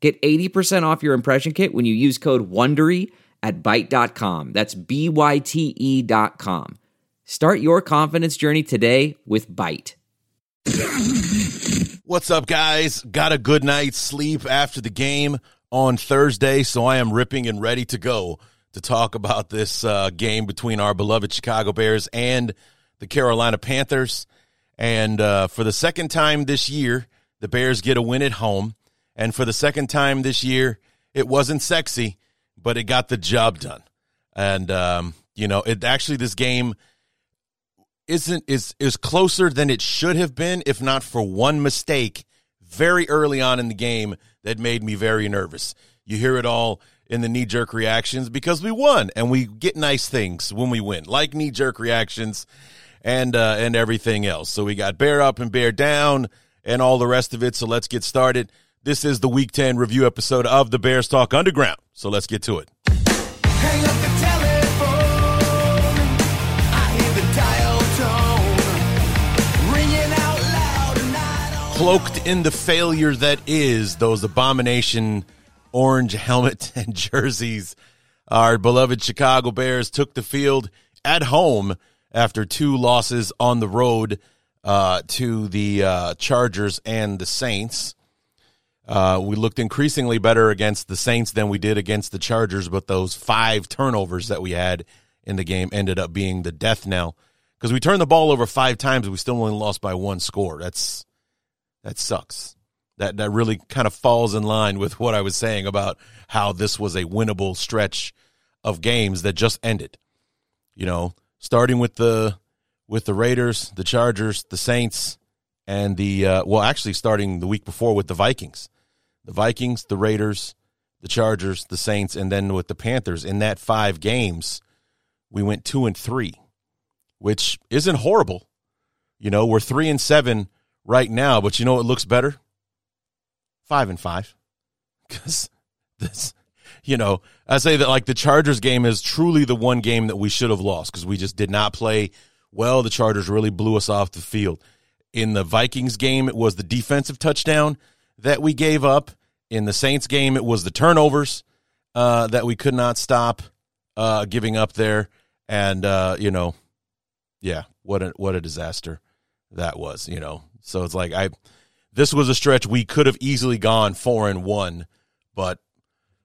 Get 80% off your impression kit when you use code WONDERY at Byte.com. That's B-Y-T-E dot com. Start your confidence journey today with Byte. What's up, guys? Got a good night's sleep after the game on Thursday, so I am ripping and ready to go to talk about this uh, game between our beloved Chicago Bears and the Carolina Panthers. And uh, for the second time this year, the Bears get a win at home. And for the second time this year, it wasn't sexy, but it got the job done. And um, you know, it actually this game isn't is is closer than it should have been, if not for one mistake very early on in the game that made me very nervous. You hear it all in the knee jerk reactions because we won and we get nice things when we win, like knee jerk reactions and uh, and everything else. So we got bear up and bear down and all the rest of it. So let's get started. This is the Week 10 review episode of the Bears Talk Underground. So let's get to it. Cloaked in the failure that is those abomination orange helmets and jerseys, our beloved Chicago Bears took the field at home after two losses on the road uh, to the uh, Chargers and the Saints. Uh, we looked increasingly better against the Saints than we did against the Chargers, but those five turnovers that we had in the game ended up being the death knell because we turned the ball over five times. We still only lost by one score. That's that sucks. That that really kind of falls in line with what I was saying about how this was a winnable stretch of games that just ended. You know, starting with the with the Raiders, the Chargers, the Saints, and the uh, well, actually starting the week before with the Vikings the Vikings, the Raiders, the Chargers, the Saints, and then with the Panthers. In that five games, we went two and three, which isn't horrible. You know, we're three and seven right now, but you know what looks better? Five and five. Because this, you know, I say that like the Chargers game is truly the one game that we should have lost because we just did not play well. The Chargers really blew us off the field. In the Vikings game, it was the defensive touchdown that we gave up in the Saints game, it was the turnovers uh, that we could not stop uh, giving up there, and uh, you know, yeah, what a what a disaster that was. You know, so it's like I, this was a stretch we could have easily gone four and one, but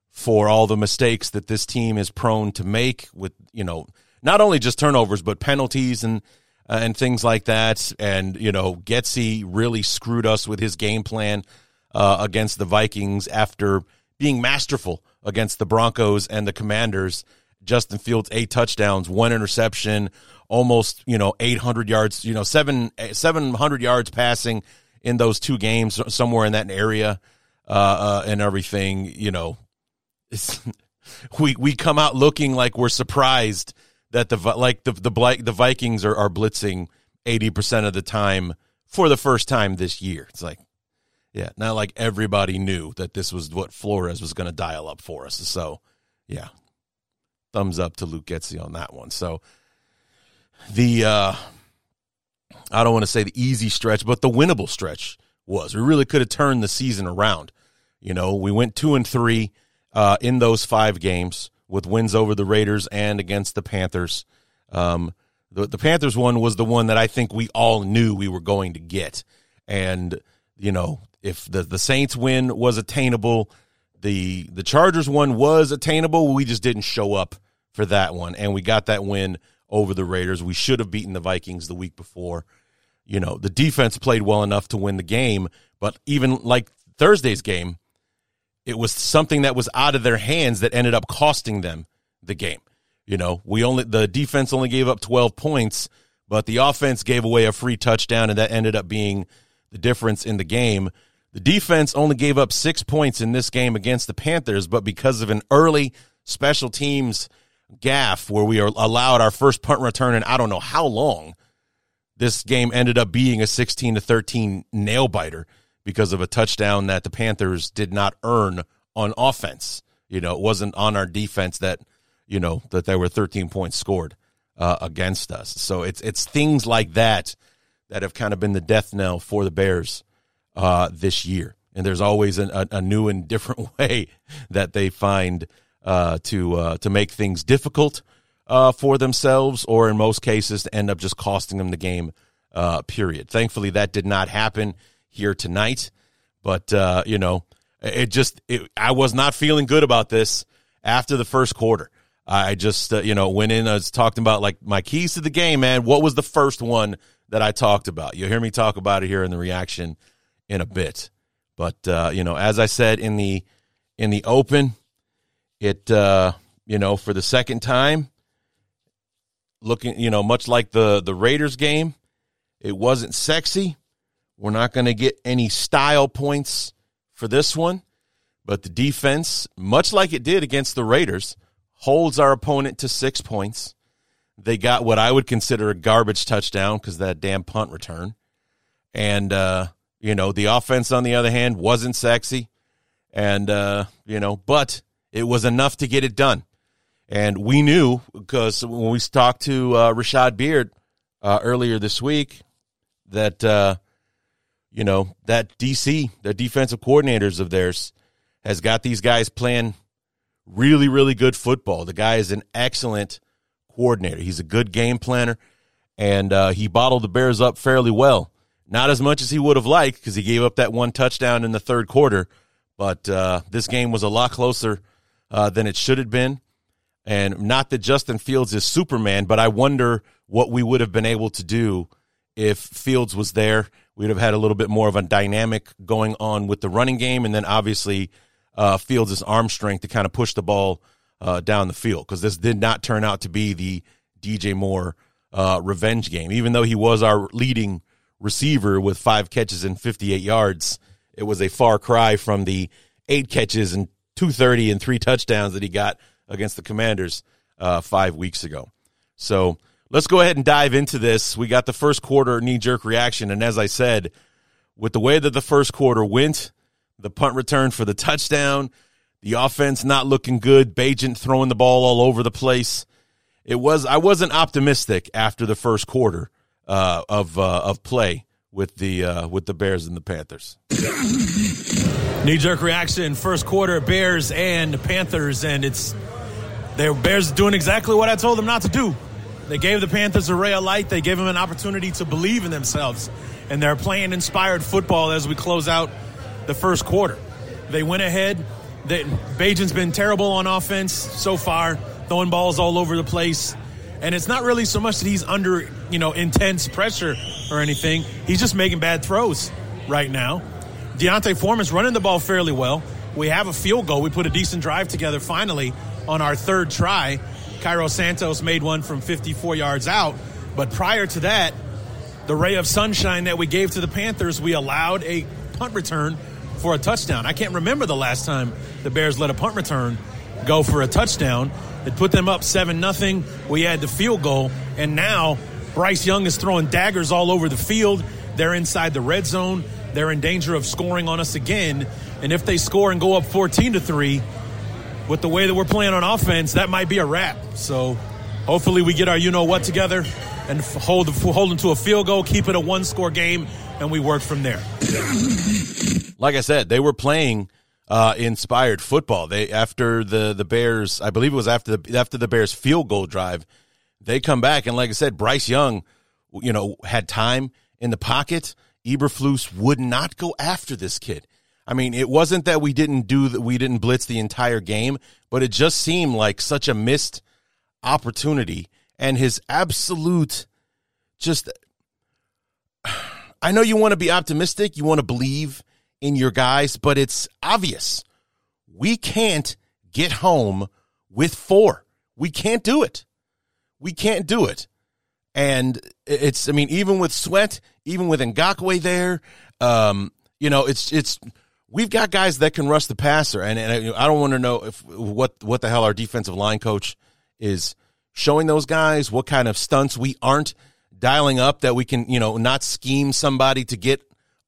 for all the mistakes that this team is prone to make with you know not only just turnovers but penalties and uh, and things like that, and you know, Getsy really screwed us with his game plan uh, against the Vikings after being masterful against the Broncos and the Commanders. Justin Fields eight touchdowns, one interception, almost you know 800 yards, you know seven 700 yards passing in those two games, somewhere in that area, uh, uh, and everything. You know, we we come out looking like we're surprised that the like the the the Vikings are, are blitzing 80 percent of the time for the first time this year. It's like yeah, not like everybody knew that this was what Flores was going to dial up for us. So, yeah, thumbs up to Luke Getsy on that one. So, the uh, I don't want to say the easy stretch, but the winnable stretch was. We really could have turned the season around. You know, we went two and three uh, in those five games with wins over the Raiders and against the Panthers. Um, the, the Panthers one was the one that I think we all knew we were going to get, and you know if the the Saints win was attainable, the the Chargers one was attainable. We just didn't show up for that one, and we got that win over the Raiders. We should have beaten the Vikings the week before. You know, the defense played well enough to win the game, but even like Thursday's game, it was something that was out of their hands that ended up costing them the game. You know, we only the defense only gave up 12 points, but the offense gave away a free touchdown and that ended up being the difference in the game The defense only gave up six points in this game against the Panthers, but because of an early special teams gaffe where we allowed our first punt return in I don't know how long, this game ended up being a 16 to 13 nail biter because of a touchdown that the Panthers did not earn on offense. You know, it wasn't on our defense that, you know, that there were 13 points scored uh, against us. So it's it's things like that that have kind of been the death knell for the Bears uh, this year. And there's always an, a, a, new and different way that they find uh, to uh, to make things difficult uh, for themselves, or in most cases, to end up just costing them the game. Uh, period. Thankfully, that did not happen here tonight. But uh, you know, it just it, I was not feeling good about this after the first quarter. I just uh, you know went in. I was talking about like my keys to the game, man. What was the first one that I talked about? You'll hear me talk about it here in the reaction in a bit. But uh, you know, as I said in the in the open, it uh, you know for the second time, looking you know much like the the Raiders game, it wasn't sexy. We're not going to get any style points for this one, but the defense, much like it did against the Raiders, holds our opponent to six points. They got what I would consider a garbage touchdown because that damn punt return, and uh, you know, the offense, on the other hand, wasn't sexy. And, uh, you know, but it was enough to get it done. And we knew because when we talked to uh, Rashad Beard uh, earlier this week that, uh, you know, that DC, the defensive coordinators of theirs, has got these guys playing really, really good football. The guy is an excellent coordinator. He's a good game planner, and uh, he bottled the Bears up fairly well. Not as much as he would have liked because he gave up that one touchdown in the third quarter. But uh, this game was a lot closer uh, than it should have been. And not that Justin Fields is Superman, but I wonder what we would have been able to do if Fields was there. We'd have had a little bit more of a dynamic going on with the running game, and then obviously uh, Fields' arm strength to kind of push the ball uh, down the field because this did not turn out to be the DJ Moore uh, revenge game, even though he was our leading receiver with five catches and 58 yards. It was a far cry from the eight catches and 230 and three touchdowns that he got against the Commanders uh, five weeks ago. So let's go ahead and dive into this. We got the first quarter knee jerk reaction. And as I said, with the way that the first quarter went, the punt return for the touchdown, the offense not looking good, Bagent throwing the ball all over the place. It was I wasn't optimistic after the first quarter uh, of uh, of play with the uh, with the Bears and the Panthers. Knee jerk reaction, first quarter, Bears and Panthers, and it's the Bears doing exactly what I told them not to do. They gave the Panthers a ray of light. They gave them an opportunity to believe in themselves, and they're playing inspired football as we close out the first quarter. They went ahead. They, Bagent's been terrible on offense so far, throwing balls all over the place. And it's not really so much that he's under, you know, intense pressure or anything. He's just making bad throws right now. D'Onta Foreman's running the ball fairly well. We have a field goal. We put a decent drive together finally on our third try. Cairo Santos made one from 54 yards out. But prior to that, the ray of sunshine that we gave to the Panthers, we allowed a punt return for a touchdown. I can't remember the last time the Bears let a punt return go for a touchdown. It put them up 7 nothing. We had the field goal, and now Bryce Young is throwing daggers all over the field. They're inside the red zone. They're in danger of scoring on us again. And if they score and go up 14 to 3, with the way that we're playing on offense, that might be a wrap. So hopefully we get our you know what together and hold, hold them to a field goal, keep it a one score game, and we work from there. Like I said, they were playing uh, inspired football. They after the the Bears, I believe it was after the after the Bears field goal drive, they come back and like I said, Bryce Young, you know, had time in the pocket. Eberflus would not go after this kid. I mean, it wasn't that we didn't do that we didn't blitz the entire game, but it just seemed like such a missed opportunity and his absolute just I know you want to be optimistic, you want to believe in your guys, but it's obvious. We can't get home with four. We can't do it. We can't do it. And it's, I mean, even with Sweat, even with Ngakoue there, um, You know, it's it's we've got guys that can rush the passer, and, and I don't want to know if what what the hell our defensive line coach is showing those guys, what kind of stunts we aren't dialing up that we can, you know, not scheme somebody to get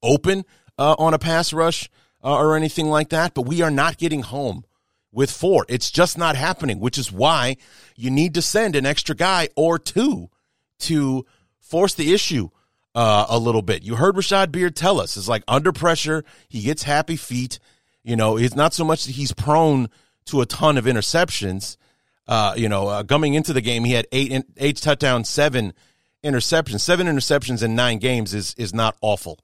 open uh, on a pass rush uh, or anything like that. But we are not getting home with four. It's just not happening, which is why you need to send an extra guy or two to force the issue uh, a little bit. You heard Rashad Beard tell us it's like under pressure, he gets happy feet. You know, it's not so much that he's prone to a ton of interceptions. Uh, you know, uh, coming into the game, he had eight eight touchdowns, seven interceptions. Seven interceptions in nine games is is not awful.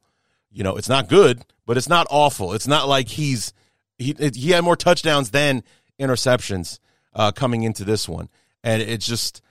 You know, it's not good, but it's not awful. It's not like he's he he had more touchdowns than interceptions uh, coming into this one, and it's just.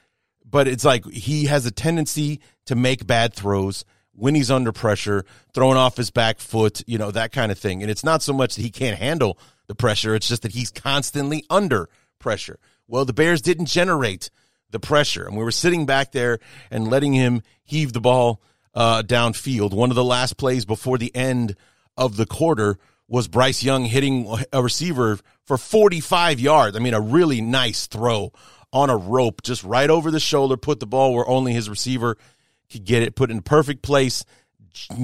But it's like he has a tendency to make bad throws when he's under pressure, throwing off his back foot, you know, that kind of thing. And it's not so much that he can't handle the pressure, it's just that he's constantly under pressure. Well, the Bears didn't generate the pressure. And we were sitting back there and letting him heave the ball uh, downfield. One of the last plays before the end of the quarter was Bryce Young hitting a receiver for 45 yards. I mean, a really nice throw on a rope, just right over the shoulder, put the ball where only his receiver could get it, put in perfect place,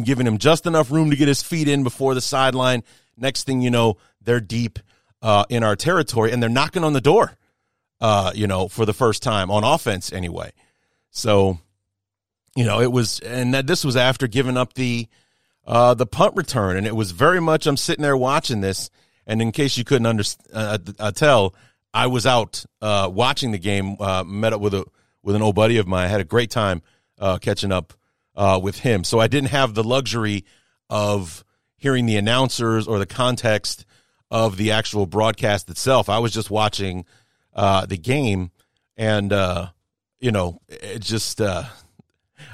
giving him just enough room to get his feet in before the sideline. Next thing you know, they're deep uh, in our territory and they're knocking on the door uh, you know, for the first time on offense anyway. So, you know, it was, and that this was after giving up the uh, the punt return, and it was very much. I'm sitting there watching this, and in case you couldn't under, uh, uh, tell, I was out uh, watching the game. Uh, met up with a with an old buddy of mine. I had a great time uh, catching up uh, with him. So I didn't have the luxury of hearing the announcers or the context of the actual broadcast itself. I was just watching uh, the game, and uh, you know, it just uh,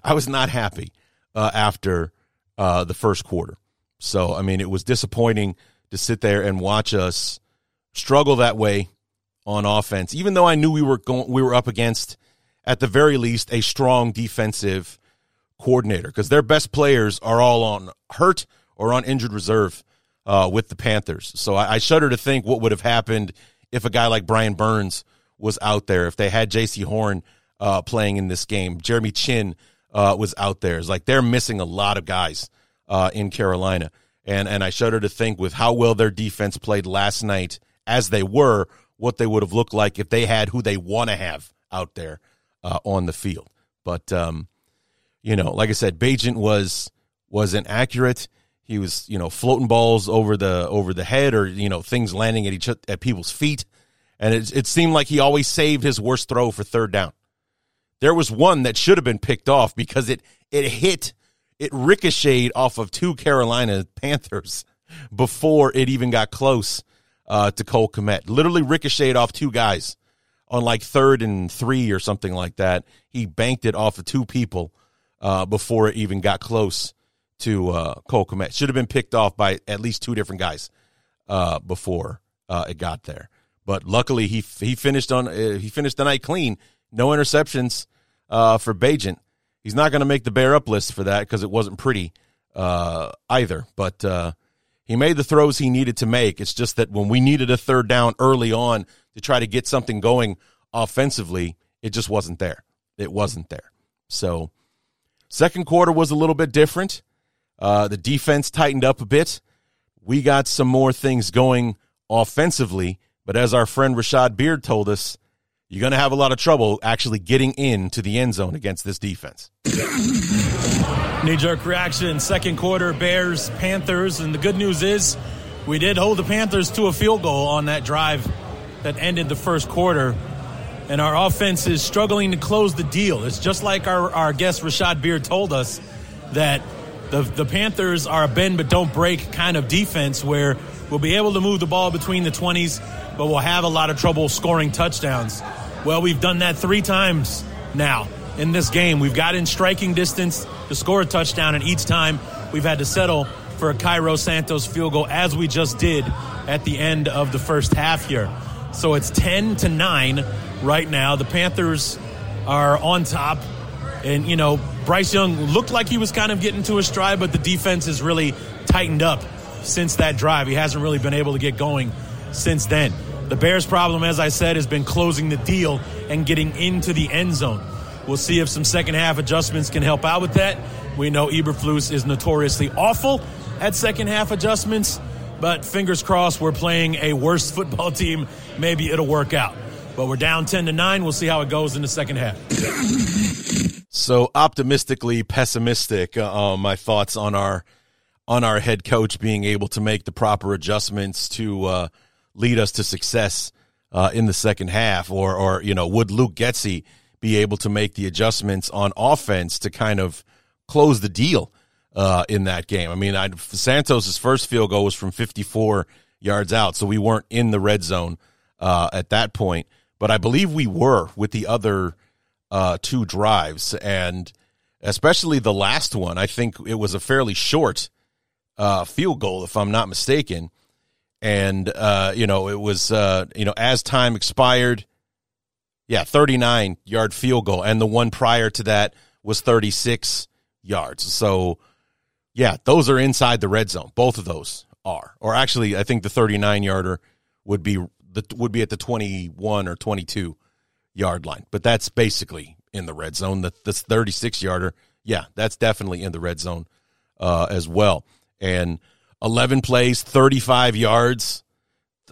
I was not happy uh, after uh, the first quarter. So I mean, it was disappointing to sit there and watch us struggle that way on offense, even though I knew we were going, we were up against at the very least a strong defensive coordinator because their best players are all on hurt or on injured reserve uh, with the Panthers. So I, I, shudder to think what would have happened if a guy like Brian Burns was out there, if they had Jaycee Horn uh, playing in this game, Jeremy Chinn uh, was out there. It's like they're missing a lot of guys uh, in Carolina. And, and I shudder to think with how well their defense played last night as they were, what they would have looked like if they had who they want to have out there uh, on the field. But, um, you know, like I said, Bagent was was inaccurate. He was, you know, floating balls over the over the head, or you know, things landing at each at people's feet, and it, it seemed like he always saved his worst throw for third down. There was one that should have been picked off because it it hit, it ricocheted off of two Carolina Panthers before it even got close uh, to Cole Kmet. Literally ricocheted off two guys on like third and three or something like that. He banked it off of two people uh, before it even got close to uh, Cole Kmet. Should have been picked off by at least two different guys uh, before uh, it got there. But luckily, he he finished on uh, he finished the night clean. No interceptions uh, for Bagent. He's not going to make the bear up list for that because it wasn't pretty uh, either. But uh, he made the throws he needed to make. It's just that when we needed a third down early on to try to get something going offensively, it just wasn't there. It wasn't there. So, second quarter was a little bit different. Uh, the defense tightened up a bit. We got some more things going offensively, but as our friend Rashad Beard told us, you're going to have a lot of trouble actually getting into the end zone against this defense. Knee jerk reaction, second quarter, Bears, Panthers. And the good news is we did hold the Panthers to a field goal on that drive that ended the first quarter. And our offense is struggling to close the deal. It's just like our, our guest Rashad Beard told us that the the Panthers are a bend but don't break kind of defense where we'll be able to move the ball between the 20s, but we'll have a lot of trouble scoring touchdowns. Well, we've done that three times now in this game. We've got in striking distance to score a touchdown, and each time we've had to settle for a Cairo Santos field goal, as we just did at the end of the first half here. So it's 10 to 9 right now. The Panthers are on top. And, you know, Bryce Young looked like he was kind of getting to a stride, but the defense is really tightened up since that drive. He hasn't really been able to get going since then. The Bears' problem, as I said, has been closing the deal and getting into the end zone. We'll see if some second half adjustments can help out with that. We know Eberflus is notoriously awful at second half adjustments, but fingers crossed we're playing a worse football team. Maybe it'll work out. But we're down 10 to 9. We'll see how it goes in the second half. So optimistically pessimistic. Uh, my thoughts on our on our head coach being able to make the proper adjustments to uh, lead us to success uh, in the second half, or or you know, would Luke Getsy be able to make the adjustments on offense to kind of close the deal uh, in that game? I mean, I, Santos's first field goal was from 54 yards out, so we weren't in the red zone uh, at that point, but I believe we were with the other uh, two drives, and especially the last one. I think it was a fairly short uh, field goal, if I'm not mistaken. And uh, you know, it was uh, you know as time expired, yeah, 39 yard field goal, and the one prior to that was 36 yards. So, yeah, those are inside the red zone. Both of those are, or actually, I think the 39 yarder would be the would be at the 21 or 22 yard line. But that's basically in the red zone. The this 36 yarder, yeah, that's definitely in the red zone uh, as well. And 11 plays, 35 yards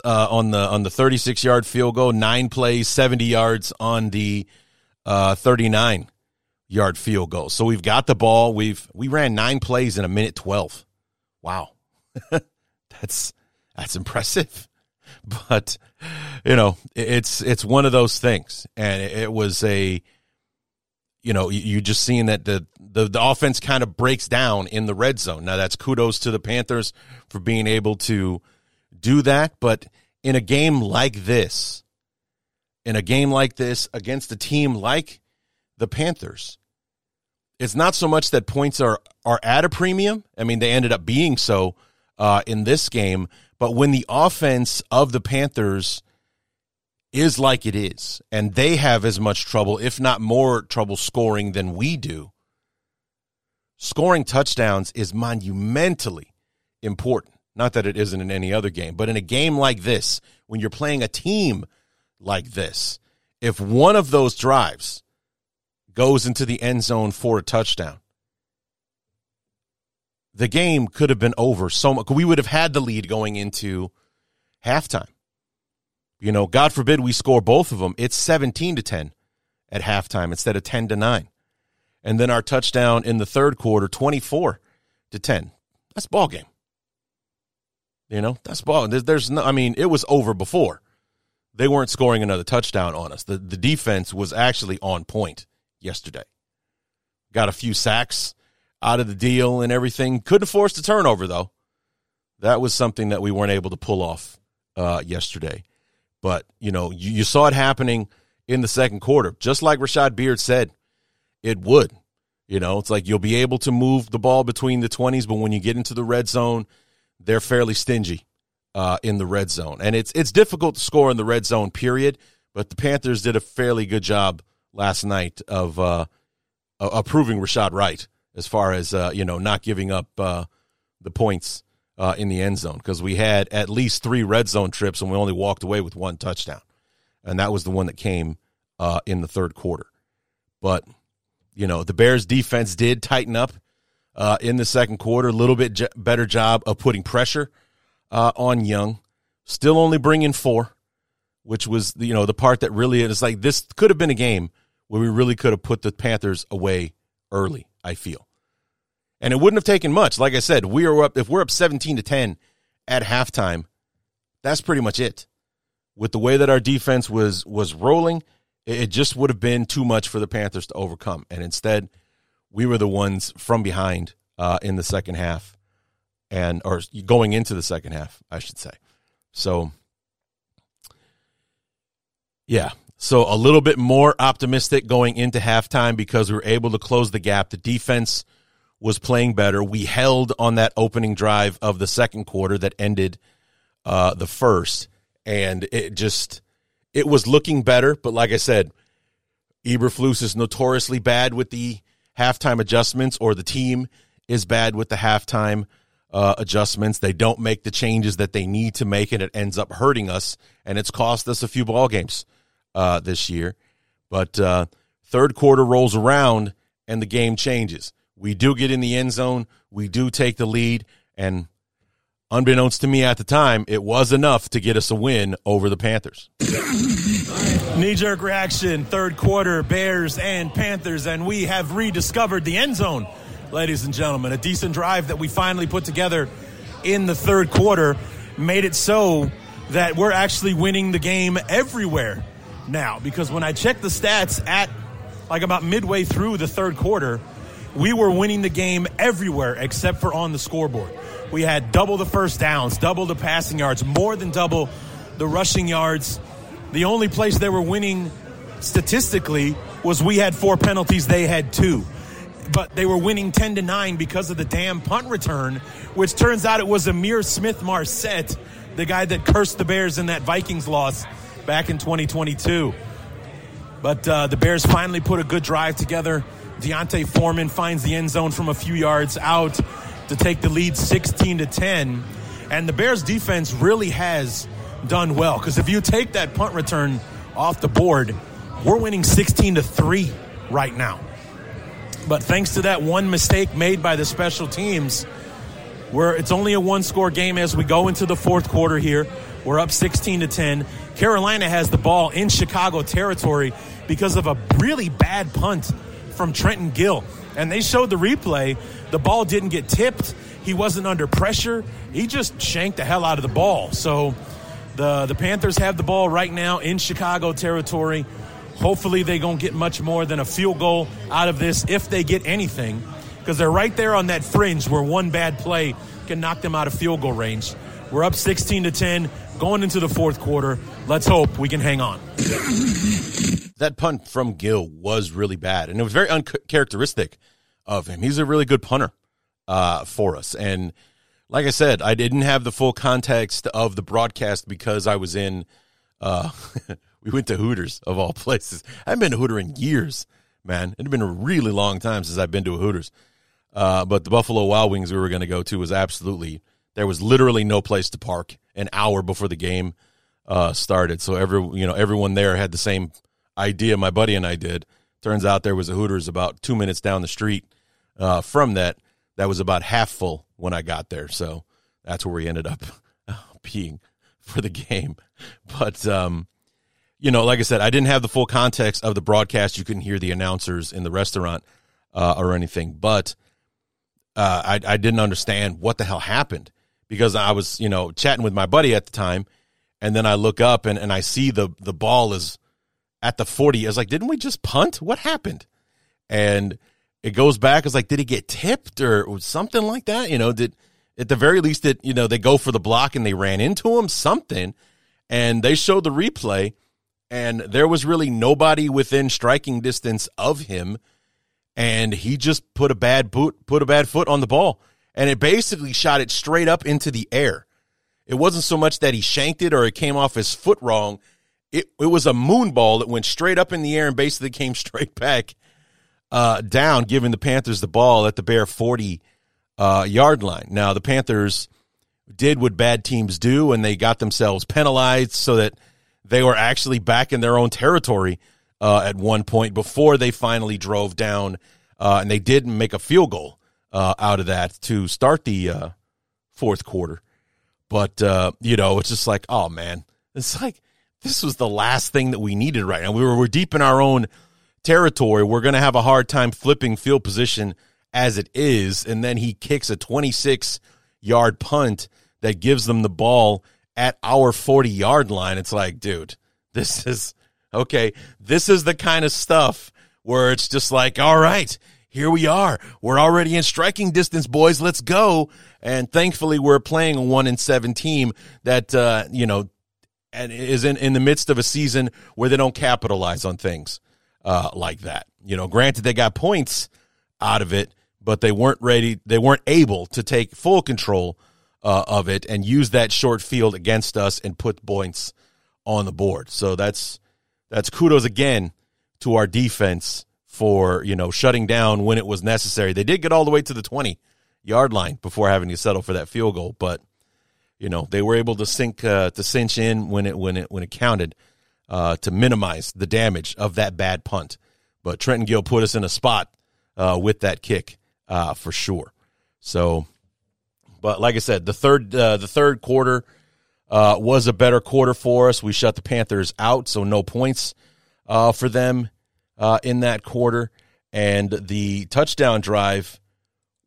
uh, on the on the 36 yard field goal. Nine plays, 70 yards on the uh, 39 yard field goal. So we've got the ball. We've we ran nine plays in a minute 12. Wow, that's that's impressive. But you know, it's it's one of those things, and it was a, you know, you're just seeing that the the, the offense kind of breaks down in the red zone. Now that's kudos to the Panthers for being able to do that, but in a game like this, in a game like this against a team like the Panthers, it's not so much that points are are at a premium. I mean, they ended up being so uh, in this game, but when the offense of the Panthers is like it is, and they have as much trouble, if not more trouble, scoring than we do, scoring touchdowns is monumentally important. Not that it isn't in any other game, but in a game like this, when you're playing a team like this, if one of those drives goes into the end zone for a touchdown, the game could have been over so much. We would have had the lead going into halftime. You know, God forbid we score both of them. It's 17 to 10 at halftime instead of 10 to 9. And then our touchdown in the third quarter, 24 to 10. That's ball game. You know, that's ball. There's, there's no, I mean, it was over before. They weren't scoring another touchdown on us. The, the defense was actually on point yesterday. Got a few sacks out of the deal and everything. Couldn't force the turnover though. That was something that we weren't able to pull off uh, yesterday. But you know, you, you saw it happening in the second quarter, just like Rashad Beard said it would. You know, it's like you'll be able to move the ball between the twenties, but when you get into the red zone, they're fairly stingy uh, in the red zone, and it's it's difficult to score in the red zone. Period. But the Panthers did a fairly good job last night of uh, uh, proving Rashad right as far as uh, you know not giving up uh, the points uh, in the end zone because we had at least three red zone trips and we only walked away with one touchdown, and that was the one that came uh, in the third quarter. But you know the Bears defense did tighten up uh, in the second quarter, a little bit j- better job of putting pressure uh, on Young. Still only bringing four, which was you know the part that really is like this could have been a game where we really could have put the Panthers away early. I feel. And it wouldn't have taken much. Like I said, we are up if we're up 17 to 10 at halftime, that's pretty much it. With the way that our defense was was rolling, it just would have been too much for the Panthers to overcome. And instead, we were the ones from behind uh, in the second half, and or going into the second half, I should say. So, yeah, so a little bit more optimistic going into halftime because we were able to close the gap. The defense was playing better. We held on that opening drive of the second quarter that ended uh, the first, and it just it was looking better. But like I said, Eberflus is notoriously bad with the halftime adjustments, or the team is bad with the halftime uh, adjustments. They don't make the changes that they need to make, and it ends up hurting us. And it's cost us a few ball games uh, this year. But uh, third quarter rolls around, and the game changes. We do get in the end zone. We do take the lead, and unbeknownst to me at the time, it was enough to get us a win over the Panthers. Knee jerk reaction, third quarter, Bears and Panthers, and we have rediscovered the end zone, ladies and gentlemen. A decent drive that we finally put together in the third quarter made it so that we're actually winning the game everywhere now. Because when I checked the stats at like about midway through the third quarter, we were winning the game everywhere except for on the scoreboard. We had double the first downs, double the passing yards, more than double the rushing yards. The only place they were winning statistically was we had four penalties, they had two. But they were winning 10 to 9 because of the damn punt return, which turns out it was Ihmir Smith-Marsette, the guy that cursed the Bears in that Vikings loss back in 2022. But uh, the Bears finally put a good drive together. D'Onta Foreman finds the end zone from a few yards out to take the lead 16 to 10. And the Bears defense really has done well because if you take that punt return off the board, we're winning 16 to 3 right now. But thanks to that one mistake made by the special teams, where it's only a one score game as we go into the fourth quarter here. We're up 16 to 10. Carolina has the ball in Chicago territory because of a really bad punt from Trenton Gill. And they showed the replay. The ball didn't get tipped. He wasn't under pressure. He just shanked the hell out of the ball. So the the Panthers have the ball right now in Chicago territory. Hopefully they're going to get much more than a field goal out of this if they get anything because they're right there on that fringe where one bad play can knock them out of field goal range. We're up 16 to 10 going into the fourth quarter. Let's hope we can hang on. That punt from Gill was really bad, and it was very uncharacteristic of him. He's a really good punter uh, for us, and like I said, I didn't have the full context of the broadcast because I was in. Uh, we went to Hooters of all places. I haven't been to Hooter in years, man. It had been a really long time since I've been to a Hooters. Uh, but the Buffalo Wild Wings we were going to go to was absolutely there was literally no place to park an hour before the game uh, started. So every you know everyone there had the same idea. My buddy and I did. Turns out there was a Hooters about two minutes down the street uh, from that. That was about half full when I got there. So that's where we ended up being for the game. But um, you know, like I said, I didn't have the full context of the broadcast. You couldn't hear the announcers in the restaurant uh, or anything, but uh, I, I didn't understand what the hell happened because I was, you know, chatting with my buddy at the time, and then I look up and, and I see the the ball is at the forty. I was like, didn't we just punt? What happened? And it goes back. It's like, did he get tipped or something like that? You know, did at the very least that you know they go for the block and they ran into him something, and they showed the replay, and there was really nobody within striking distance of him, and he just put a bad boot, put a bad foot on the ball, and it basically shot it straight up into the air. It wasn't so much that he shanked it or it came off his foot wrong. It it was a moon ball that went straight up in the air and basically came straight back uh, down, giving the Panthers the ball at the Bear 40 uh, yard line. Now, the Panthers did what bad teams do, and they got themselves penalized so that they were actually back in their own territory uh, at one point before they finally drove down, uh, and they didn't make a field goal uh, out of that to start the uh, fourth quarter. But, uh, you know, it's just like, oh, man, it's like this was the last thing that we needed right now. We were, we're deep in our own – territory, we're going to have a hard time flipping field position as it is. And then he kicks a 26 yard punt that gives them the ball at our 40 yard line. It's like, dude, this is okay. This is the kind of stuff where it's just like, all right, here we are. We're already in striking distance, boys. Let's go. And thankfully, we're playing a one in seven team that, uh, you know, and is in, in the midst of a season where they don't capitalize on things uh, like that. You know, granted they got points out of it, but they weren't ready. They weren't able to take full control uh, of it and use that short field against us and put points on the board. So that's that's kudos again to our defense for you know shutting down when it was necessary. They did get all the way to the twenty yard line before having to settle for that field goal. But you know they were able to sink uh, to cinch in when it when it when it counted uh, to minimize the damage of that bad punt. But Trenton Gill put us in a spot uh, with that kick uh, for sure. So, but like I said, the third uh, the third quarter uh, was a better quarter for us. We shut the Panthers out, so no points for them in that quarter. And the touchdown drive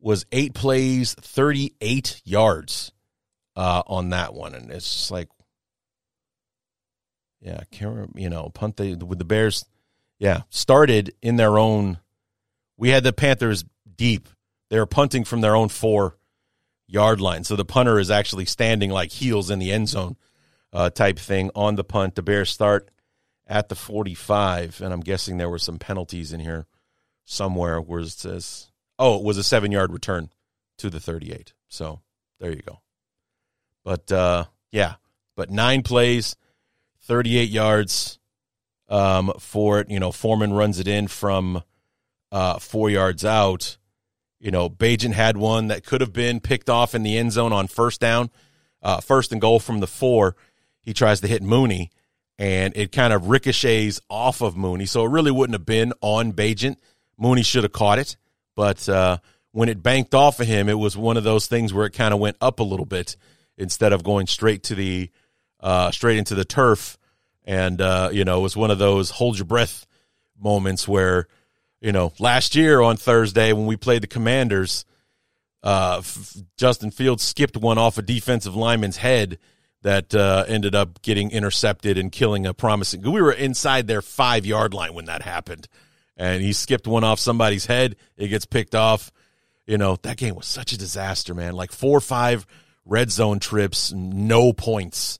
was eight plays, 38 yards uh, on that one. And it's just like, yeah, can't remember, you know, punt the, with the Bears, yeah, started in their own. We had the Panthers deep. They were punting from their own four yard line. So the punter is actually standing like heels in the end zone uh, type thing on the punt. The Bears start at the 45, and I'm guessing there were some penalties in here somewhere where it says, oh, it was a seven yard return to the 38. So there you go. But uh, yeah, but nine plays, 38 yards um, for it. You know, Foreman runs it in from uh, four yards out. You know, Bagent had one that could have been picked off in the end zone on first down, uh, first and goal from the four. He tries to hit Mooney, and it kind of ricochets off of Mooney. So it really wouldn't have been on Bagent. Mooney should have caught it, but uh, when it banked off of him, it was one of those things where it kind of went up a little bit instead of going straight to the uh, straight into the turf. And uh, you know, it was one of those hold your breath moments where, you know, last year on Thursday when we played the Commanders, uh, Justin Fields skipped one off a defensive lineman's head that uh, ended up getting intercepted and killing a promising. We were inside their five yard line when that happened, and he skipped one off somebody's head. It gets picked off. You know that game was such a disaster, man. Like four or five red zone trips, no points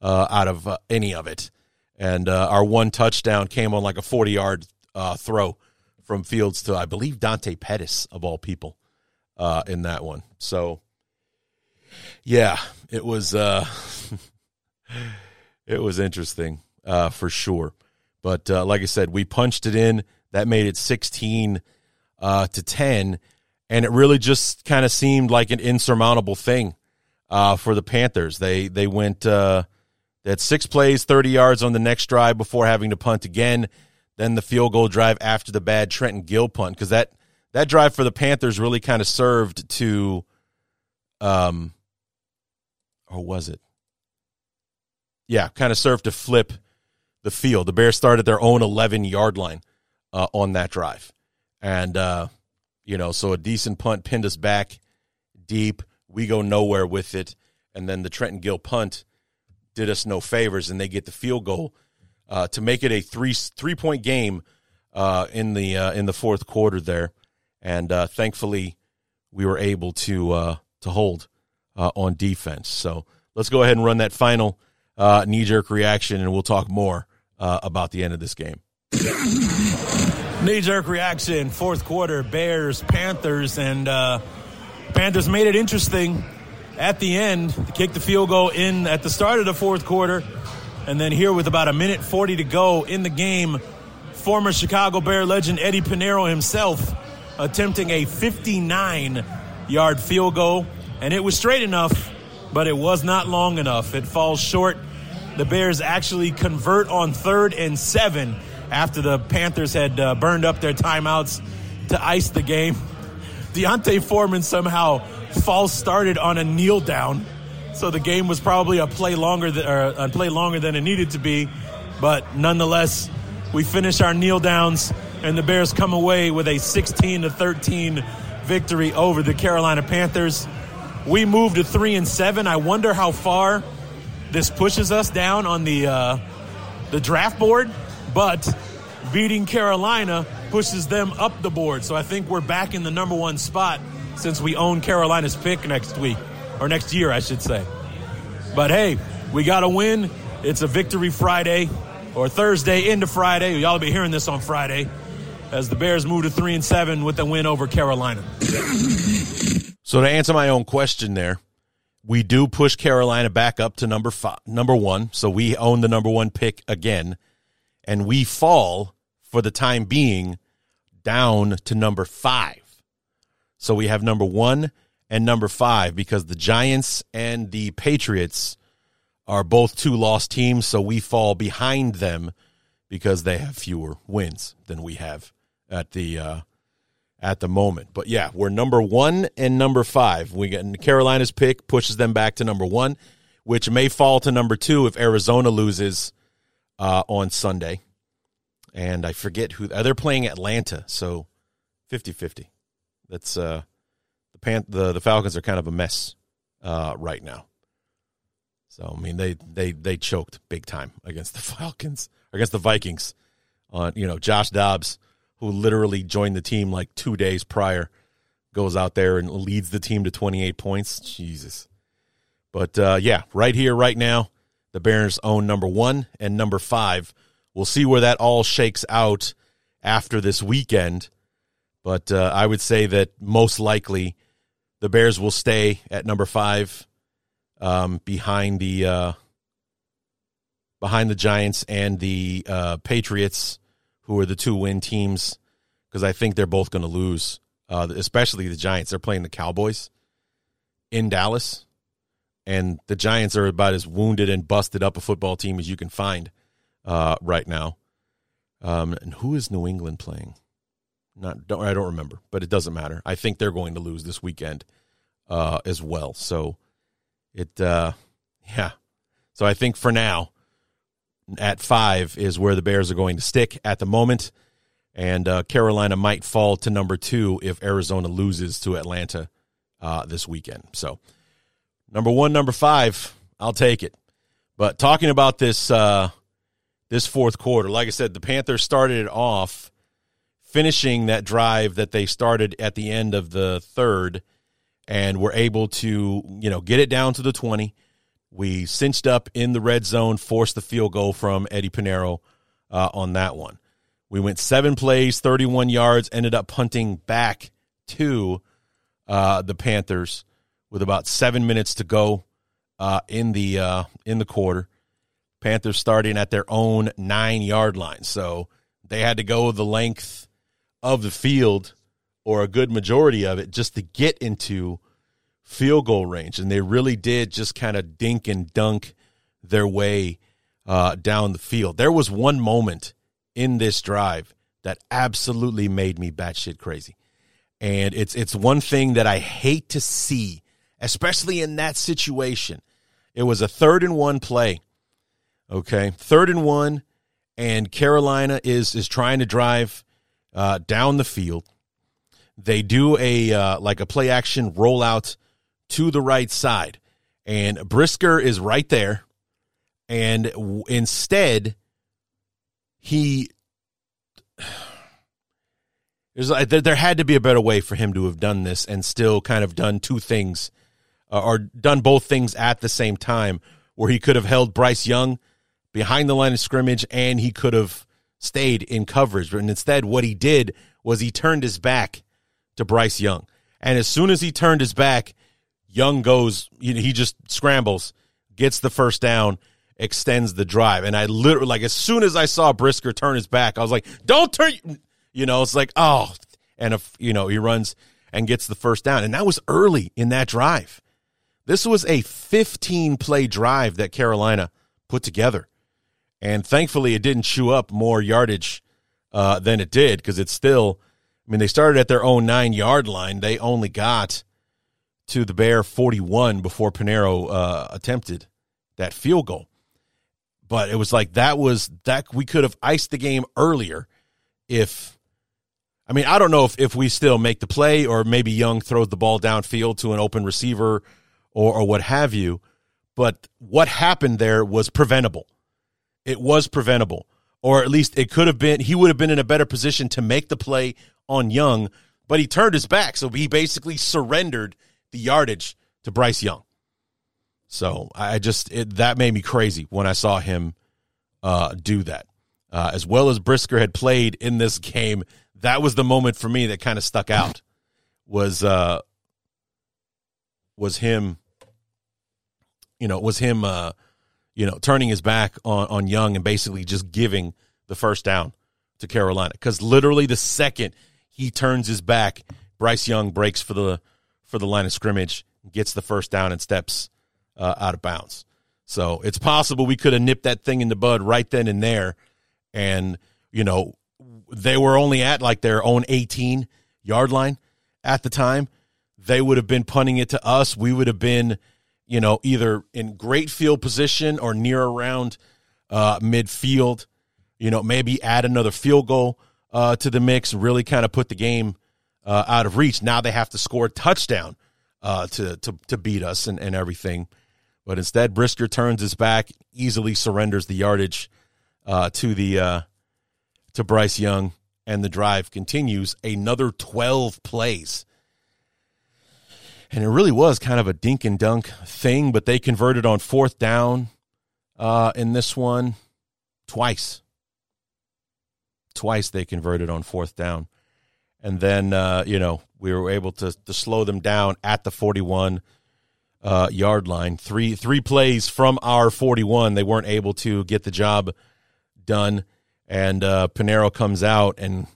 uh, out of uh, any of it. And uh, our one touchdown came on like a 40 yard uh, throw from Fields to, I believe, Dante Pettis, of all people, uh, in that one. So, yeah, it was. Uh, it was interesting for sure. But like I said, we punched it in. That made it 16 to 10. And it really just kind of seemed like an insurmountable thing uh, for the Panthers. They they went uh, they had six plays, thirty yards on the next drive before having to punt again. Then the field goal drive after the bad Trenton Gill punt because that that drive for the Panthers really kind of served to, um, or was it? Yeah, kind of served to flip the field. The Bears started their own eleven yard line uh, on that drive, and uh, you know, so a decent punt pinned us back deep. We go nowhere with it. And then the Trenton Gill punt did us no favors, and they get the field goal uh, to make it a three three point game uh, in the uh, in the fourth quarter there. And uh, thankfully, we were able to to hold on defense. So let's go ahead and run that final knee jerk reaction, and we'll talk more about the end of this game. Knee jerk reaction, fourth quarter, Bears, Panthers, and uh, Panthers made it interesting at the end to kick the field goal in at the start of the fourth quarter. And then here with about a minute 40 to go in the game, former Chicago Bear legend Eddie Piñeiro himself attempting a 59 yard field goal. And it was straight enough, but it was not long enough. It falls short. The Bears actually convert on third and seven after the Panthers had uh, burned up their timeouts to ice the game. D'Onta Foreman somehow false started on a kneel down, so the game was probably a play longer than, or a play longer than it needed to be. But nonetheless, we finish our kneel downs, and the Bears come away with a 16 to 13 victory over the Carolina Panthers. We move to three and seven. I wonder how far this pushes us down on the uh, the draft board, but beating Carolina pushes them up the board. So I think we're back in the number one spot since we own Carolina's pick next week, or next year, I should say. But hey, we got a win. It's a victory Friday or Thursday into Friday. Y'all will be hearing this on Friday as the Bears move to three and seven with the win over Carolina. So to answer my own question there, we do push Carolina back up to number five, number one. So we own the number one pick again, and we fall for the time being down to number five. So we have number one and number five because the Giants and the Patriots are both two lost teams, so we fall behind them because they have fewer wins than we have at the uh, at the moment. But yeah, we're number one and number five. We get Carolina's pick pushes them back to number one, which may fall to number two if Arizona loses uh, on Sunday. And I forget who uh, they're playing Atlanta, so 50-50. That's uh the Pan- the the Falcons are kind of a mess uh, right now. So I mean they they they choked big time against the Falcons against the Vikings on you know Josh Dobbs who literally joined the team like 2 days prior goes out there and leads the team to 28 points. Jesus. But uh, yeah, right here right now the Bears own number 1 and number 5. We'll see where that all shakes out after this weekend. But uh, I would say that most likely the Bears will stay at number five, um, behind the uh, behind the Giants and the uh, Patriots, who are the two win teams, because I think they're both going to lose. Uh, especially the Giants. They're playing the Cowboys in Dallas, and the Giants are about as wounded and busted up a football team as you can find uh, right now. Um, and who is New England playing? Not don't I don't remember, but it doesn't matter. I think they're going to lose this weekend uh, as well. So it uh, yeah. So I think for now at five is where the Bears are going to stick at the moment, and uh, Carolina might fall to number two if Arizona loses to Atlanta uh, this weekend. So number one, number five, I'll take it. But talking about this uh, this fourth quarter, like I said, the Panthers started it off finishing that drive that they started at the end of the third and were able to, you know, get it down to the 20. We cinched up in the red zone, forced the field goal from Eddie Piñeiro uh, on that one. We went seven plays, 31 yards, ended up punting back to uh, the Panthers with about seven minutes to go uh, in the uh, in the quarter. Panthers starting at their own nine yard line, so they had to go the length of the field or a good majority of it just to get into field goal range. And they really did just kind of dink and dunk their way uh, down the field. There was one moment in this drive that absolutely made me batshit crazy. And it's it's one thing that I hate to see, especially in that situation. It was a third and one play. Okay. Third and one, and Carolina is is trying to drive uh, down the field. They do a uh, like a play action rollout to the right side, and Brisker is right there. And w- instead, he there's there, there had to be a better way for him to have done this and still kind of done two things uh, or done both things at the same time, where he could have held Bryce Young behind the line of scrimmage and he could have stayed in coverage. But instead, what he did was he turned his back to Bryce Young. And as soon as he turned his back, Young goes, you know, he just scrambles, gets the first down, extends the drive. And I literally, like, as soon as I saw Brisker turn his back, I was like, don't turn, you know, it's like, oh, and if, you know, he runs and gets the first down. And that was early in that drive. This was a 15 play drive that Carolina put together and thankfully it didn't chew up more yardage uh, than it did because it's still. I mean, they started at their own nine yard line. They only got to the Bear 41 before Piñeiro uh, attempted that field goal. But it was like that was that we could have iced the game earlier if I mean, I don't know if, if we still make the play or maybe Young throws the ball downfield to an open receiver or, or what have you. But what happened there was preventable it was preventable, or at least it could have been. He would have been in a better position to make the play on Young, but he turned his back, so he basically surrendered the yardage to Bryce Young. So I just it, that made me crazy when I saw him uh, do that. Uh, as well as Brisker had played in this game, that was the moment for me that kind of stuck out. Was uh, was him, you know, it was him uh, you know, turning his back on, on Young and basically just giving the first down to Carolina. Because literally the second he turns his back, Bryce Young breaks for the for the line of scrimmage, gets the first down and steps uh, out of bounds. So it's possible we could have nipped that thing in the bud right then and there. And, you know, they were only at like their own 18 yard line at the time. They would have been punting it to us. We would have been, you know, either in great field position or near around uh, midfield. You know, maybe add another field goal uh, to the mix, really kind of put the game uh, out of reach. Now they have to score a touchdown uh, to, to to beat us and, and everything. But instead, Brisker turns his back, easily surrenders the yardage uh, to the uh, to Bryce Young, and the drive continues another twelve plays. And it really was kind of a dink and dunk thing, but they converted on fourth down uh, in this one twice. Twice they converted on fourth down. And then, uh, you know, we were able to, to slow them down at the 41 uh, yard line. Three three plays from our 41. They weren't able to get the job done. And uh, Piñeiro comes out and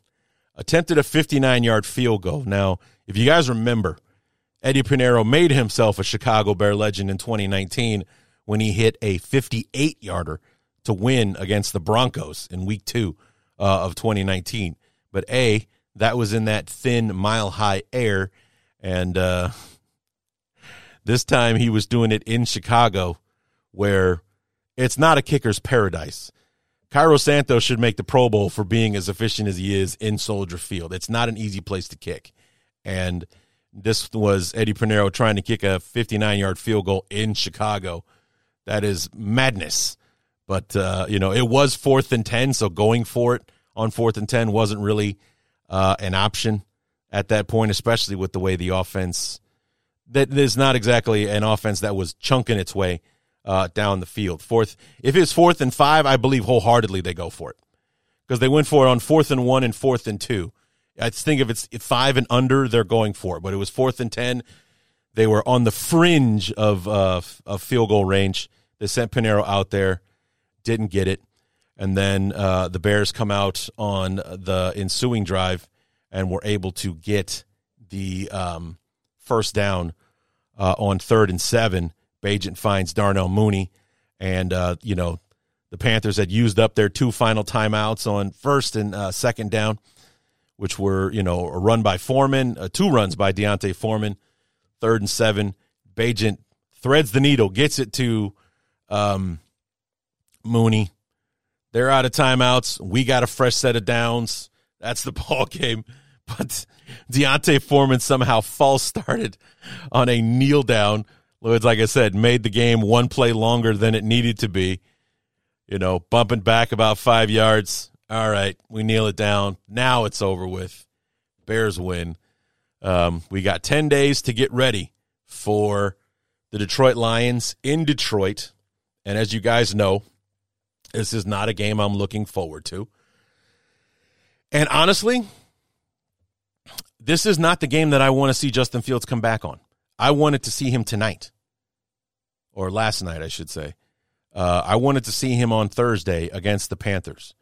attempted a 59 yard field goal. Now, if you guys remember, Eddie Piñeiro made himself a Chicago Bear legend in 2019 when he hit a 58 yarder to win against the Broncos in week two uh, of 2019. But A, that was in that thin, mile high air. And uh, this time he was doing it in Chicago, where it's not a kicker's paradise. Cairo Santos should make the Pro Bowl for being as efficient as he is in Soldier Field. It's not an easy place to kick. And this was Eddie Piñeiro trying to kick a 59 yard field goal in Chicago. That is madness. But, uh, you know, it was fourth and 10, so going for it on fourth and 10 wasn't really uh, an option at that point, especially with the way the offense that is not exactly an offense that was chunking its way uh, down the field. Fourth, if it's fourth and five, I believe wholeheartedly they go for it because they went for it on fourth and one and fourth and two. I think if it's five and under, they're going for it. But it was fourth and ten. They were on the fringe of uh, of field goal range. They sent Piñeiro out there, didn't get it, and then uh, the Bears come out on the ensuing drive and were able to get the um, first down uh, on third and seven. Bagent finds Darnell Mooney, and uh, you know the Panthers had used up their two final timeouts on first and uh, second down, which were you know a run by Foreman, uh, two runs by D'Onta Foreman, third and seven. Bagent threads the needle, gets it to um, Mooney. They're out of timeouts. We got a fresh set of downs. That's the ball game. But D'Onta Foreman somehow false started on a kneel down. Lloyd's, like I said, made the game one play longer than it needed to be. You know, bumping back about five yards. All right, we kneel it down. Now it's over with. Bears win. Um, we got 10 days to get ready for the Detroit Lions in Detroit. And as you guys know, this is not a game I'm looking forward to. And honestly, this is not the game that I want to see Justin Fields come back on. I wanted to see him tonight, or last night, I should say. Uh, I wanted to see him on Thursday against the Panthers,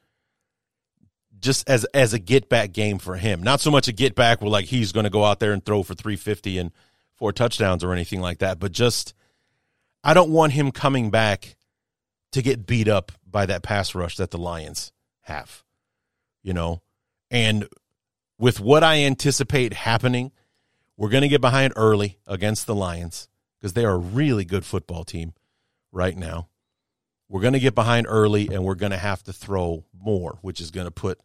just as as a get back game for him. Not so much a get back where like he's going to go out there and throw for three fifty and four touchdowns or anything like that, but just I don't want him coming back to get beat up by that pass rush that the Lions have, you know, and with what I anticipate happening, we're going to get behind early against the Lions because they are a really good football team right now. We're going to get behind early and we're going to have to throw more, which is going to put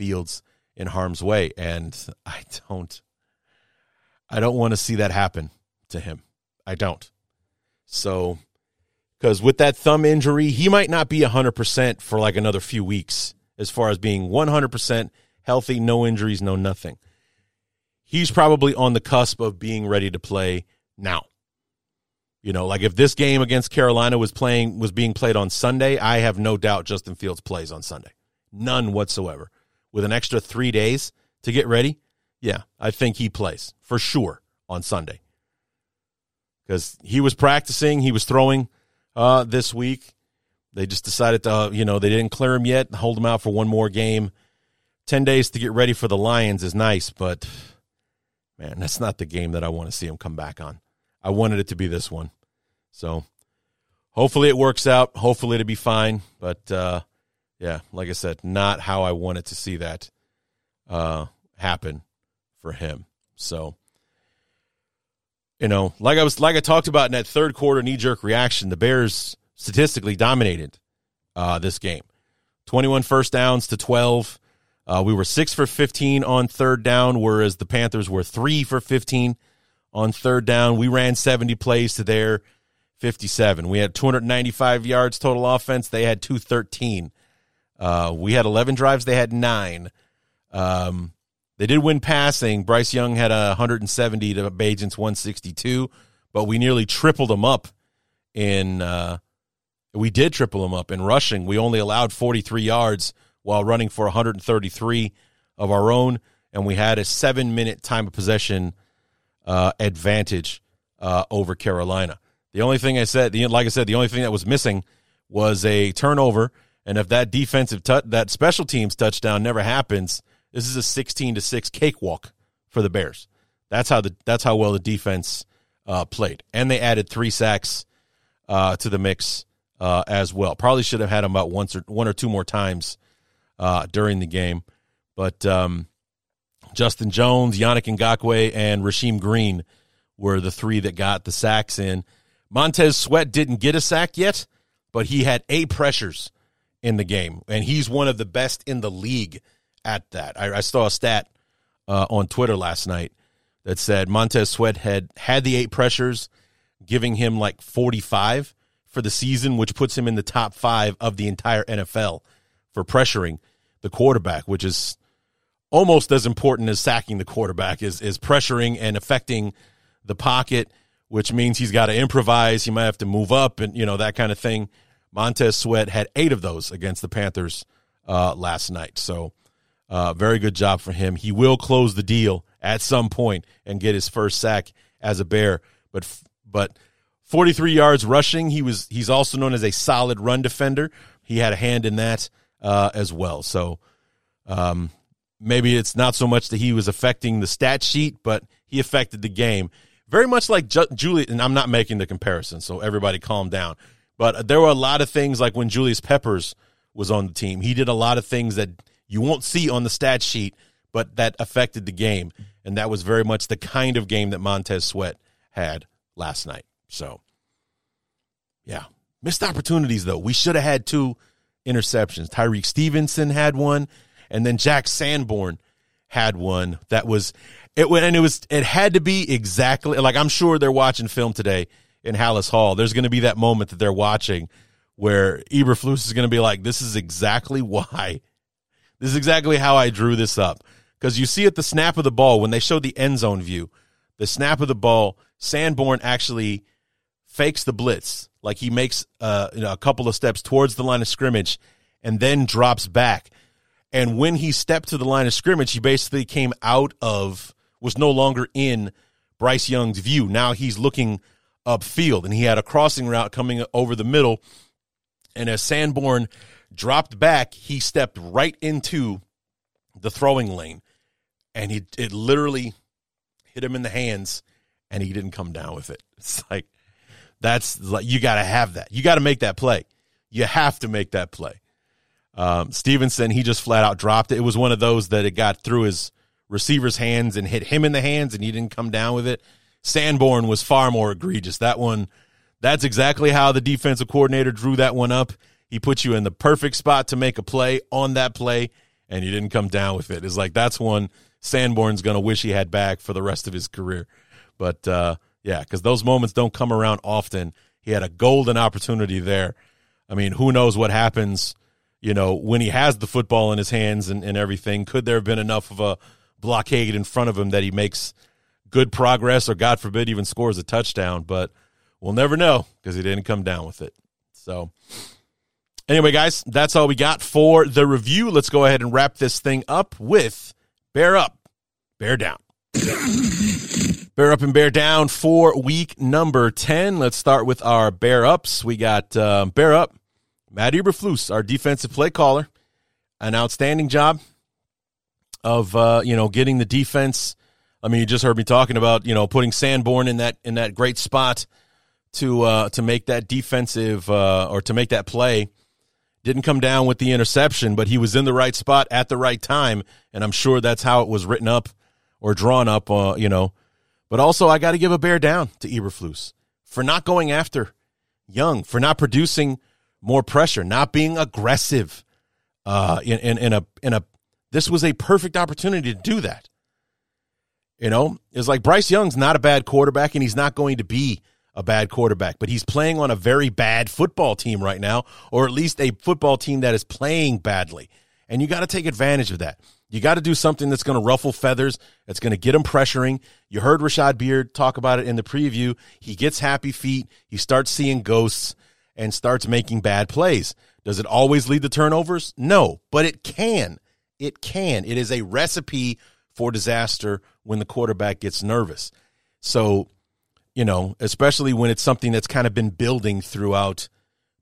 Fields in harm's way and I don't I don't want to see that happen to him. I don't. So cuz with that thumb injury, he might not be 100% for like another few weeks as far as being 100% healthy, no injuries, no nothing. He's probably on the cusp of being ready to play now. You know, like if this game against Carolina was playing was being played on Sunday, I have no doubt Justin Fields plays on Sunday. None whatsoever. With an extra 3 days to get ready, yeah, I think he plays for sure on Sunday. Cuz he was practicing, he was throwing uh, this week. They just decided to, you know, they didn't clear him yet, hold him out for one more game. 10 days to get ready for the Lions is nice, but man, that's not the game that I want to see him come back on. I wanted it to be this one. So hopefully it works out. Hopefully it'll be fine. But uh, yeah, like I said, not how I wanted to see that uh, happen for him. So you know, like I was like I talked about in that third quarter knee jerk reaction, the Bears statistically dominated uh, this game. 21 first downs to 12. Uh, we were six for 15 on third down, whereas the Panthers were three for 15 on third down. We ran 70 plays to their 57. We had 295 yards total offense. They had 213. Uh, we had 11 drives. They had nine. Um, they did win passing. Bryce Young had a 170 to Bagent's 162, but we nearly tripled them up in. Uh, we did triple them up in rushing. We only allowed 43 yards while running for 133 of our own, and we had a seven minute time of possession uh, advantage uh, over Carolina. The only thing I said, the, like I said, the only thing that was missing was a turnover. And if that defensive, that special teams touchdown never happens, this is a 16 to 6 cakewalk for the Bears. That's how the that's how well the defense uh, played. And they added three sacks uh, to the mix uh, as well. Probably should have had them about once or one or two more times uh, during the game. But um, Justin Jones, Yannick Ngakoue, and Rasheem Green were the three that got the sacks in. Montez Sweat didn't get a sack yet, but he had eight pressures in the game, and he's one of the best in the league at that. I, I saw a stat uh, on Twitter last night that said Montez Sweat had had the eight pressures, giving him like 45 for the season, which puts him in the top five of the entire NFL for pressuring the quarterback, which is almost as important as sacking the quarterback is is pressuring and affecting the pocket, which means he's got to improvise. He might have to move up and you know that kind of thing. Montez Sweat had eight of those against the Panthers uh, last night, so uh, very good job for him. He will close the deal at some point and get his first sack as a Bear. But but 43 yards rushing. He was he's also known as a solid run defender. He had a hand in that uh, as well. So um, maybe it's not so much that he was affecting the stat sheet, but he affected the game very much like Ju- Julie. And I'm not making the comparison, so everybody calm down. But there were a lot of things like when Julius Peppers was on the team. He did a lot of things that you won't see on the stat sheet, but that affected the game. And that was very much the kind of game that Montez Sweat had last night. So, yeah. Missed opportunities, though. We should have had two interceptions. Tyrique Stevenson had one, and then Jack Sanborn had one that was it went and it was it had to be exactly like I'm sure they're watching film today in Halas Hall. There's going to be that moment that they're watching where Eberflus is going to be like, "This is exactly why this is exactly how I drew this up. Because you see at the snap of the ball, when they showed the end zone view, the snap of the ball, Sanborn actually fakes the blitz. Like he makes uh, you know, a couple of steps towards the line of scrimmage and then drops back. And when he stepped to the line of scrimmage, he basically came out of, was no longer in Bryce Young's view. Now he's looking upfield and he had a crossing route coming over the middle. And as Sanborn dropped back, he stepped right into the throwing lane, and he it literally hit him in the hands, and he didn't come down with it. It's like that's like you got to have that. You got to make that play. You have to make that play. Um, Stevenson, he just flat out dropped it. It was one of those that it got through his receiver's hands and hit him in the hands, and he didn't come down with it. Sanborn was far more egregious. That one, that's exactly how the defensive coordinator drew that one up. He put you in the perfect spot to make a play on that play, and you didn't come down with it. It's like that's one Sanborn's going to wish he had back for the rest of his career. But uh, yeah, because those moments don't come around often. He had a golden opportunity there. I mean, who knows what happens, you know, when he has the football in his hands and, and everything. Could there have been enough of a blockade in front of him that he makes good progress or, God forbid, even scores a touchdown? But we'll never know because he didn't come down with it. So Anyway, guys, that's all we got for the review. Let's go ahead and wrap this thing up with Bear Up, Bear Down. bear Up and Bear Down for week number 10. Let's start with our Bear Ups. We got uh, Bear Up, Matt Eberflus, our defensive play caller. An outstanding job of, uh, you know, getting the defense I mean, you just heard me talking about you know putting Sanborn in that in that great spot to uh, to make that defensive uh, or to make that play. Didn't come down with the interception, but he was in the right spot at the right time, and I'm sure that's how it was written up or drawn up. Uh, you know, but also I got to give a bear down to Eberflus for not going after Young, for not producing more pressure, not being aggressive. Uh, in, in in a in a this was a perfect opportunity to do that. You know, it's like Bryce Young's not a bad quarterback, and he's not going to be a bad quarterback, but he's playing on a very bad football team right now, or at least a football team that is playing badly. And you got to take advantage of that. You got to do something that's going to ruffle feathers, that's going to get him pressuring. You heard Rashad Beard talk about it in the preview. He gets happy feet, he starts seeing ghosts, and starts making bad plays. Does it always lead to turnovers? No, but it can. It can. It is a recipe for disaster when the quarterback gets nervous. So, you know, especially when it's something that's kind of been building throughout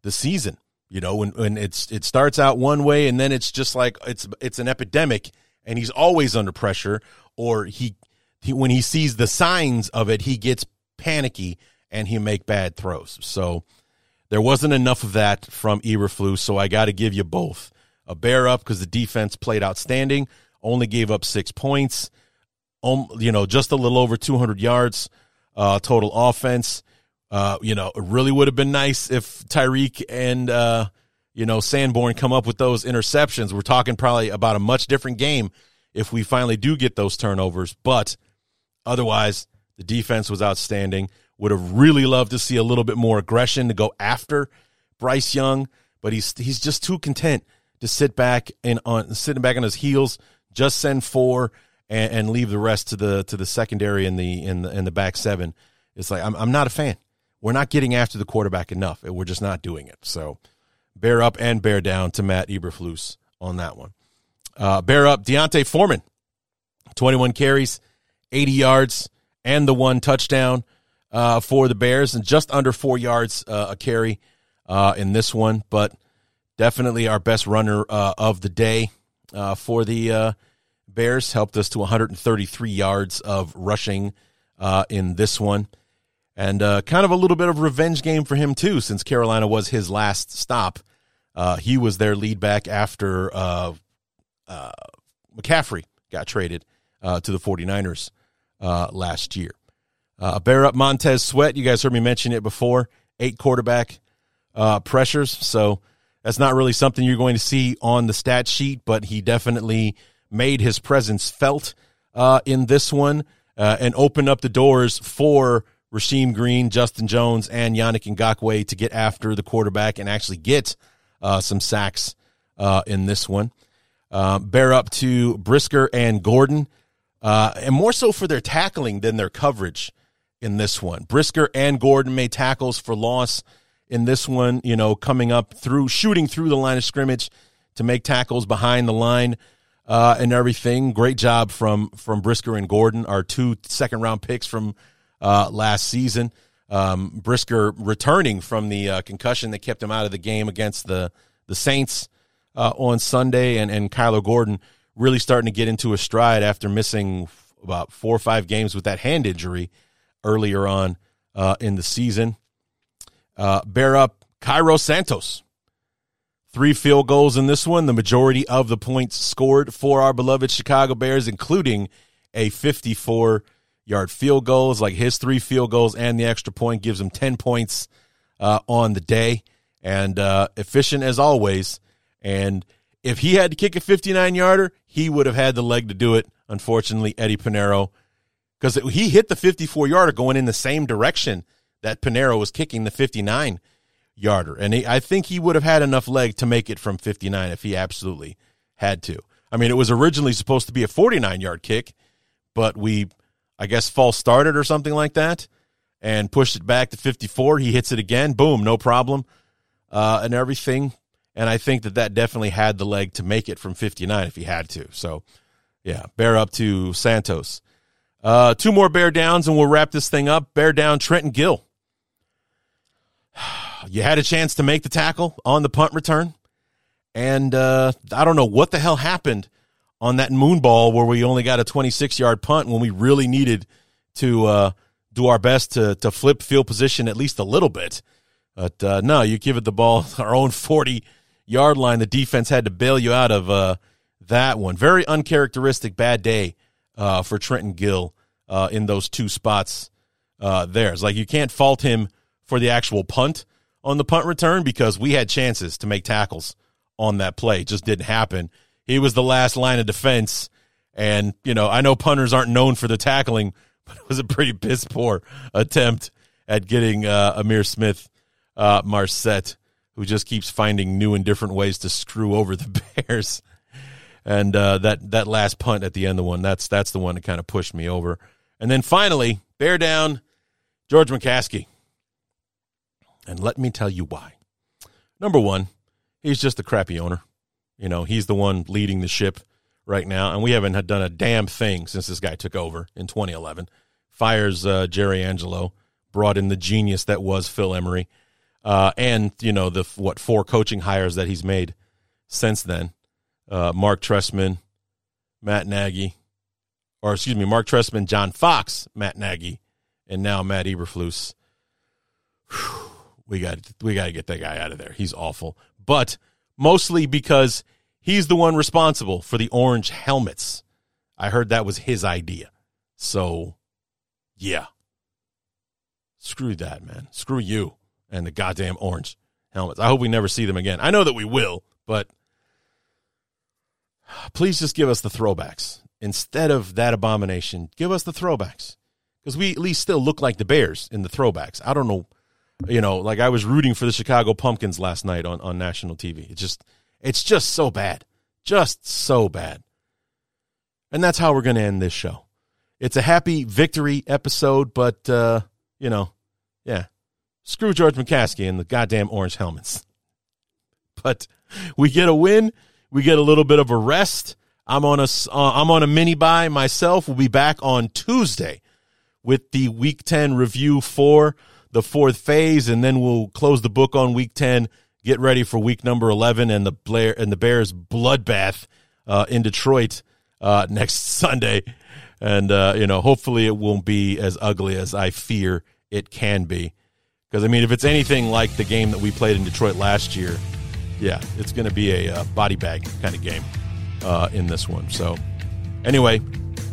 the season. You know, when, when it's it starts out one way and then it's just like it's it's an epidemic and he's always under pressure or he, he when he sees the signs of it, he gets panicky and he make bad throws. So there wasn't enough of that from Eberflus, so I got to give you both. A bear up because the defense played outstanding, only gave up six points, um, you know, just a little over 200 yards uh, total offense. Uh, you know, it really would have been nice if Tyrique and uh, you know Sanborn come up with those interceptions. We're talking probably about a much different game if we finally do get those turnovers. But otherwise, the defense was outstanding. Would have really loved to see a little bit more aggression to go after Bryce Young, but he's he's just too content to sit back and on sitting back on his heels, just send four and, and leave the rest to the to the secondary in the in the in the back seven. It's like I'm I'm not a fan. We're not getting after the quarterback enough. We're just not doing it. So bear up and bear down to Matt Eberflus on that one. Uh, bear up D'Onta Foreman, 21 carries, 80 yards, and the one touchdown uh, for the Bears, and just under four yards uh, a carry uh, in this one. But definitely our best runner uh, of the day uh, for the Bears. Helped us to 133 yards of rushing uh, in this one. And uh, kind of a little bit of revenge game for him, too, since Carolina was his last stop. Uh, he was their lead back after McCaffrey got traded to the 49ers last year. Uh, bear up Montez Sweat. You guys heard me mention it before. Eight quarterback uh, pressures. So that's not really something you're going to see on the stat sheet, but he definitely made his presence felt uh, in this one uh, and opened up the doors for Rasheem Green, Justin Jones, and Yannick Ngakoue to get after the quarterback and actually get uh, some sacks uh, in this one. Uh, bear up to Brisker and Gordon, uh, and more so for their tackling than their coverage in this one. Brisker and Gordon made tackles for loss in this one, you know, coming up through shooting through the line of scrimmage to make tackles behind the line uh, and everything. Great job from from Brisker and Gordon, our two second round picks from uh, last season. Um, Brisker returning from the uh, concussion that kept him out of the game against the the Saints uh, on Sunday, and and Kyler Gordon really starting to get into a stride after missing about four or five games with that hand injury earlier on uh, in the season. Uh, bear up Cairo Santos. Three field goals in this one, the majority of the points scored for our beloved Chicago Bears, including a 54 yard field goal. It's like his three field goals and the extra point gives him 10 points uh, on the day and uh, efficient as always. And if he had to kick a 59 yarder, he would have had the leg to do it. Unfortunately, Eddie Piñeiro because he hit the 54 yarder going in the same direction that Piñeiro was kicking the 59 yarder. And he, I think he would have had enough leg to make it from 59 if he absolutely had to. I mean, it was originally supposed to be a 49 yard kick, but we, I guess, false started or something like that and pushed it back to 54. He hits it again. Boom, no problem. Uh, and everything. And I think that that definitely had the leg to make it from 59 if he had to. So, yeah, bear up to Santos. Uh, two more bear downs and we'll wrap this thing up. Bear down Trenton Gill. You had a chance to make the tackle on the punt return. And uh, I don't know what the hell happened on that moon ball where we only got a 26 yard punt when we really needed to uh, do our best to to flip field position at least a little bit. But uh, no, you give it the ball our own 40 yard line. The defense had to bail you out of uh, that one. Very uncharacteristic bad day uh, for Trenton Gill uh, in those two spots uh, there. It's like you can't fault him for the actual punt on the punt return because we had chances to make tackles on that play. It just didn't happen. He was the last line of defense. And, you know, I know punters aren't known for the tackling, but it was a pretty piss poor attempt at getting uh, Ihmir Smith uh, Marsette, who just keeps finding new and different ways to screw over the Bears. And uh, that that last punt at the end of the one, that's that's the one that kind of pushed me over. And then finally, bear down, George McCaskey. And let me tell you why. Number one, he's just a crappy owner. You know, he's the one leading the ship right now, and we haven't had done a damn thing since this guy took over in 2011. Fires uh, Jerry Angelo, brought in the genius that was Phil Emery, uh, and you know the what four coaching hires that he's made since then. Uh, Marc Trestman, Matt Nagy, or excuse me, Marc Trestman, John Fox, Matt Nagy, and now Matt Eberflus. Whew we got we got to get that guy out of there. He's awful. But mostly because he's the one responsible for the orange helmets. I heard that was his idea. So, yeah. Screw that, man. Screw you and the goddamn orange helmets. I hope we never see them again. I know that we will, but please just give us the throwbacks. Instead of that abomination, give us the throwbacks. Because we at least still look like the Bears in the throwbacks. I don't know you know, like I was rooting for the Chicago Pumpkins last night on, on national TV. It's just it's just so bad. Just so bad. And that's how we're going to end this show. It's a happy victory episode, but uh, you know, yeah. Screw George McCaskey and the goddamn orange helmets. But we get a win, we get a little bit of a rest. I'm on a uh, I'm on a mini bye myself. We'll be back on Tuesday with the week 10 review for the fourth phase, and then we'll close the book on week 10, get ready for week number 11 and the Blair and the Bears bloodbath uh, in Detroit uh, next Sunday. And, uh, you know, hopefully it won't be as ugly as I fear it can be. Because, I mean, if it's anything like the game that we played in Detroit last year, yeah, it's going to be a uh, body bag kind of game uh, in this one. So, anyway,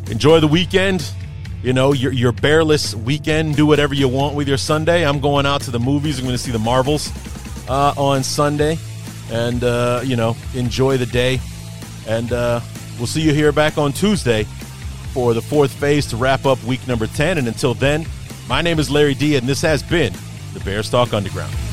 enjoy the weekend you know, your, your bearless weekend. Do whatever you want with your Sunday. I'm going out to the movies. I'm going to see the Marvels uh, on Sunday and, uh, you know, enjoy the day. And uh, we'll see you here back on Tuesday for the fourth phase to wrap up week number 10. And until then, my name is Larry D, and this has been the Bears Talk Underground.